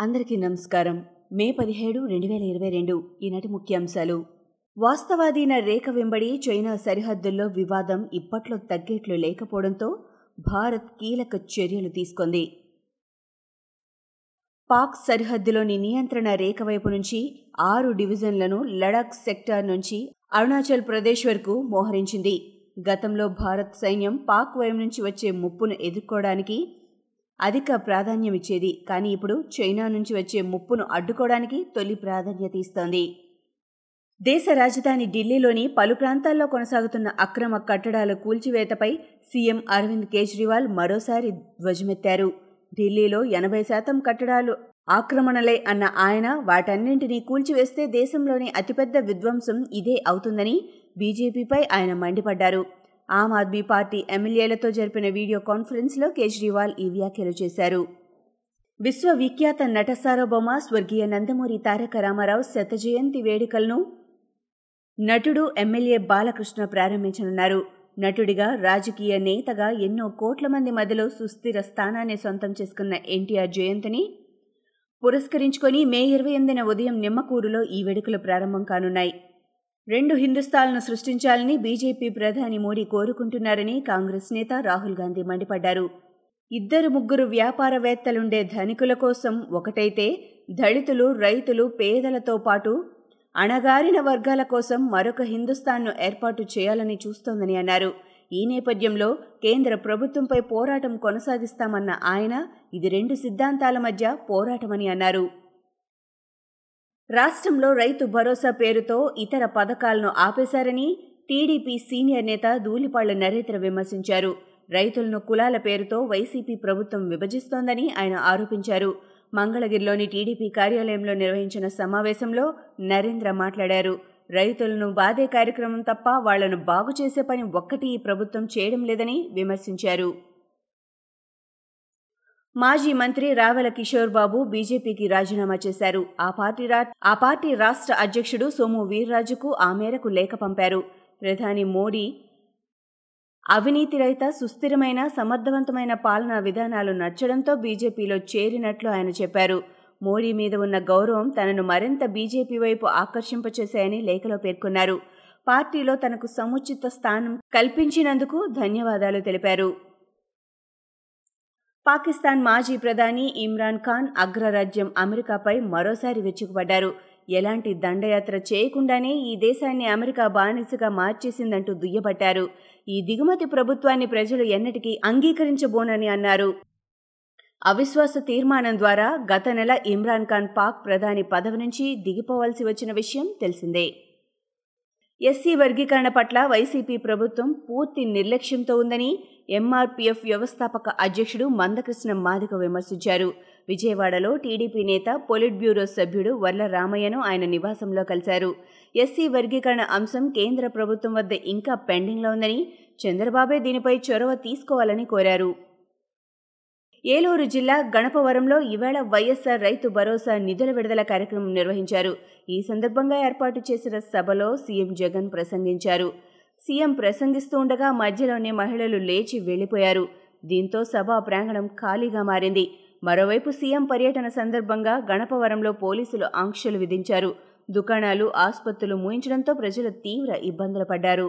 అందరికీ నమస్కారం. మే పదిహేడు రెండు వేల ఇరవై రెండు ఈనాటి ముఖ్యాంశాలు. వాస్తవాధీన రేఖ వెంబడి చైనా సరిహద్దుల్లో వివాదం ఇప్పట్లో తగ్గేట్లు లేకపోవడంతో భారత్ కీలక చర్యలు తీసుకుంది. పాక్ సరిహద్దులోని నియంత్రణ రేఖ వైపు నుంచి ఆరు డివిజన్లను లడాక్ సెక్టార్ నుంచి అరుణాచల్ ప్రదేశ్ వరకు మోహరించింది. గతంలో భారత్ సైన్యం పాక్ వైపు నుంచి వచ్చే ముప్పును ఎదుర్కోవడానికి అధిక ప్రాధాన్యం ఇచ్చేది. కానీ ఇప్పుడు చైనా నుంచి వచ్చే ముప్పును అడ్డుకోవడానికి తొలి ప్రాధాన్యత ఇస్తోంది. దేశ రాజధాని ఢిల్లీలోని పలు ప్రాంతాల్లో కొనసాగుతున్న అక్రమ కట్టడాల కూల్చివేతపై సీఎం అరవింద్ కేజ్రీవాల్ మరోసారి ధ్వజమెత్తారు. ఢిల్లీలో ఎనభై శాతం కట్టడాలు ఆక్రమణలే అన్న ఆయన వాటన్నింటినీ కూల్చివేస్తే దేశంలోని అతిపెద్ద విధ్వంసం ఇదే అవుతుందని బీజేపీపై ఆయన మండిపడ్డారు. ఆమ్ ఆద్మీ పార్టీ ఎమ్మెల్యేలతో జరిపిన వీడియో కాన్ఫరెన్స్లో కేజ్రీవాల్ ఈ వ్యాఖ్యలు చేశారు. విశ్వవిఖ్యాత నట సార్వభౌమ స్వర్గీయ నందమూరి తారక రామారావు శత జయంతి వేడుకలను నటుడు ఎమ్మెల్యే బాలకృష్ణ ప్రారంభించనున్నారు. నటుడిగా రాజకీయ నేతగా ఎన్నో కోట్ల మంది మధ్యలో సుస్థిర స్థానాన్ని సొంతం చేసుకున్న ఎన్టీఆర్ జయంతిని పురస్కరించుకొని మే ఇరవై ఎనిమిదిన ఉదయం నిమ్మకూరులో ఈ వేడుకలు ప్రారంభం కానున్నాయి. రెండు హిందుస్థాలను సృష్టించాలని బీజేపీ ప్రధాని మోడీ కోరుకుంటున్నారని కాంగ్రెస్ నేత రాహుల్ గాంధీ మండిపడ్డారు. ఇద్దరు ముగ్గురు వ్యాపారవేత్తలుండే ధనికుల కోసం ఒకటైతే దళితులు రైతులు పేదలతో పాటు అణగారిన వర్గాల కోసం మరొక హిందుస్థాన్ను ఏర్పాటు చేయాలని చూస్తోందని అన్నారు. ఈ నేపథ్యంలో కేంద్ర ప్రభుత్వంపై పోరాటం కొనసాగిస్తామన్న ఆయన ఇది రెండు సిద్ధాంతాల మధ్య పోరాటమని అన్నారు. రాష్ట్రంలో రైతు భరోసా పేరుతో ఇతర పథకాలను ఆపేశారని టీడీపీ సీనియర్ నేత దూలిపాళ్ళ నరేంద్ర విమర్శించారు. రైతులను కులాల పేరుతో వైసీపీ ప్రభుత్వం విభజిస్తోందని ఆయన ఆరోపించారు. మంగళగిరిలోని టీడీపీ కార్యాలయంలో నిర్వహించిన సమావేశంలో నరేంద్ర మాట్లాడారు. రైతులను బాధే కార్యక్రమం తప్ప వాళ్ళను బాగు చేసే పని ఒక్కటి ఈ ప్రభుత్వం చేయడం లేదని విమర్శించారు. మాజీ మంత్రి రావెల కిషోర్ బాబు బీజేపీకి రాజీనామా చేశారు. ఆ పార్టీ రా ఆ పార్టీ రాష్ట్ర అధ్యక్షుడు సోము వీర్రాజుకు ఆ మేరకు లేఖ పంపారు. ప్రధాని మోడీ అవినీతి రహిత సుస్థిరమైన సమర్థవంతమైన పాలనా విధానాలు నచ్చడంతో బీజేపీలో చేరినట్లు ఆయన చెప్పారు. మోడీ మీద ఉన్న గౌరవం తనను మరింత బీజేపీ వైపు ఆకర్షింపచేశాయని లేఖలో పేర్కొన్నారు. పార్టీలో తనకు సముచిత స్థానం కల్పించినందుకు ధన్యవాదాలు తెలిపారు. పాకిస్తాన్ మాజీ ప్రధాని ఇమ్రాన్ ఖాన్ అగ్రరాజ్యం అమెరికాపై మరోసారి విరుచుకుపడ్డారు ఎలాంటి దండయాత్ర చేయకుండానే ఈ దేశాన్ని అమెరికా బానిసగా మార్చేసిందంటూ దుయ్యబట్టారు. ఈ దిగుమతి ప్రభుత్వాన్ని ప్రజలు ఎన్నటికీ అంగీకరించబోనని అన్నారు. అవిశ్వాస తీర్మానం ద్వారా గత నెల ఇమ్రాన్ ఖాన్ పాక్ ప్రధాని పదవి నుంచి దిగిపోవాల్సి వచ్చిన విషయం తెలిసిందే. ఎస్సీ వర్గీకరణ పట్ల వైసీపీ ప్రభుత్వం పూర్తి నిర్లక్ష్యంతో ఉందని ఎంఆర్పీఎఫ్ వ్యవస్థాపక అధ్యక్షుడు మందకృష్ణ మాదిక విమర్శించారు. విజయవాడలో టీడీపీ నేత పొలిట్ బ్యూరో సభ్యుడు వర్ల రామయ్యను ఆయన నివాసంలో కలిశారు. ఎస్సీ వర్గీకరణ అంశం కేంద్ర ప్రభుత్వం వద్ద ఇంకా పెండింగ్లో ఉందని చంద్రబాబే దీనిపై చొరవ తీసుకోవాలని కోరారు. ఏలూరు జిల్లా గణపవరంలో ఈవేళ వైఎస్సార్ రైతు భరోసా నిధుల విడుదల కార్యక్రమం నిర్వహించారు. ఈ సందర్భంగా ఏర్పాటు చేసిన సభలో సీఎం జగన్ ప్రసంగించారు. సీఎం ప్రసంగిస్తూ ఉండగా మధ్యలోనే మహిళలు లేచి వెళ్ళిపోయారు దీంతో సభా ప్రాంగణం ఖాళీగా మారింది. మరోవైపు సీఎం పర్యటన సందర్భంగా గణపవరంలో పోలీసులు ఆంక్షలు విధించారు. దుకాణాలు ఆసుపత్రులు మూయించడంతో ప్రజలు తీవ్ర ఇబ్బందులు పడ్డారు.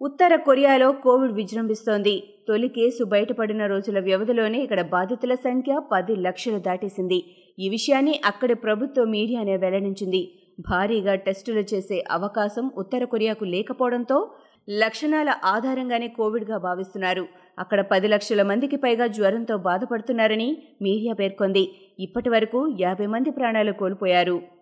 ఉత్తర కొరియాలో కోవిడ్ విజృంభిస్తోంది. తొలి కేసు బయటపడిన రోజుల వ్యవధిలోనే ఇక్కడ బాధితుల సంఖ్య పది లక్షలు దాటేసింది. ఈ విషయాన్ని అక్కడి ప్రభుత్వ మీడియానే వెల్లడించింది. భారీగా టెస్టులు చేసే అవకాశం ఉత్తర కొరియాకు లేకపోవడంతో లక్షణాల ఆధారంగానే కోవిడ్గా భావిస్తున్నారు. అక్కడ పది లక్షల మందికి పైగా జ్వరంతో బాధపడుతున్నారని మీడియా పేర్కొంది. ఇప్పటి వరకు యాభై మంది ప్రాణాలు కోల్పోయారు.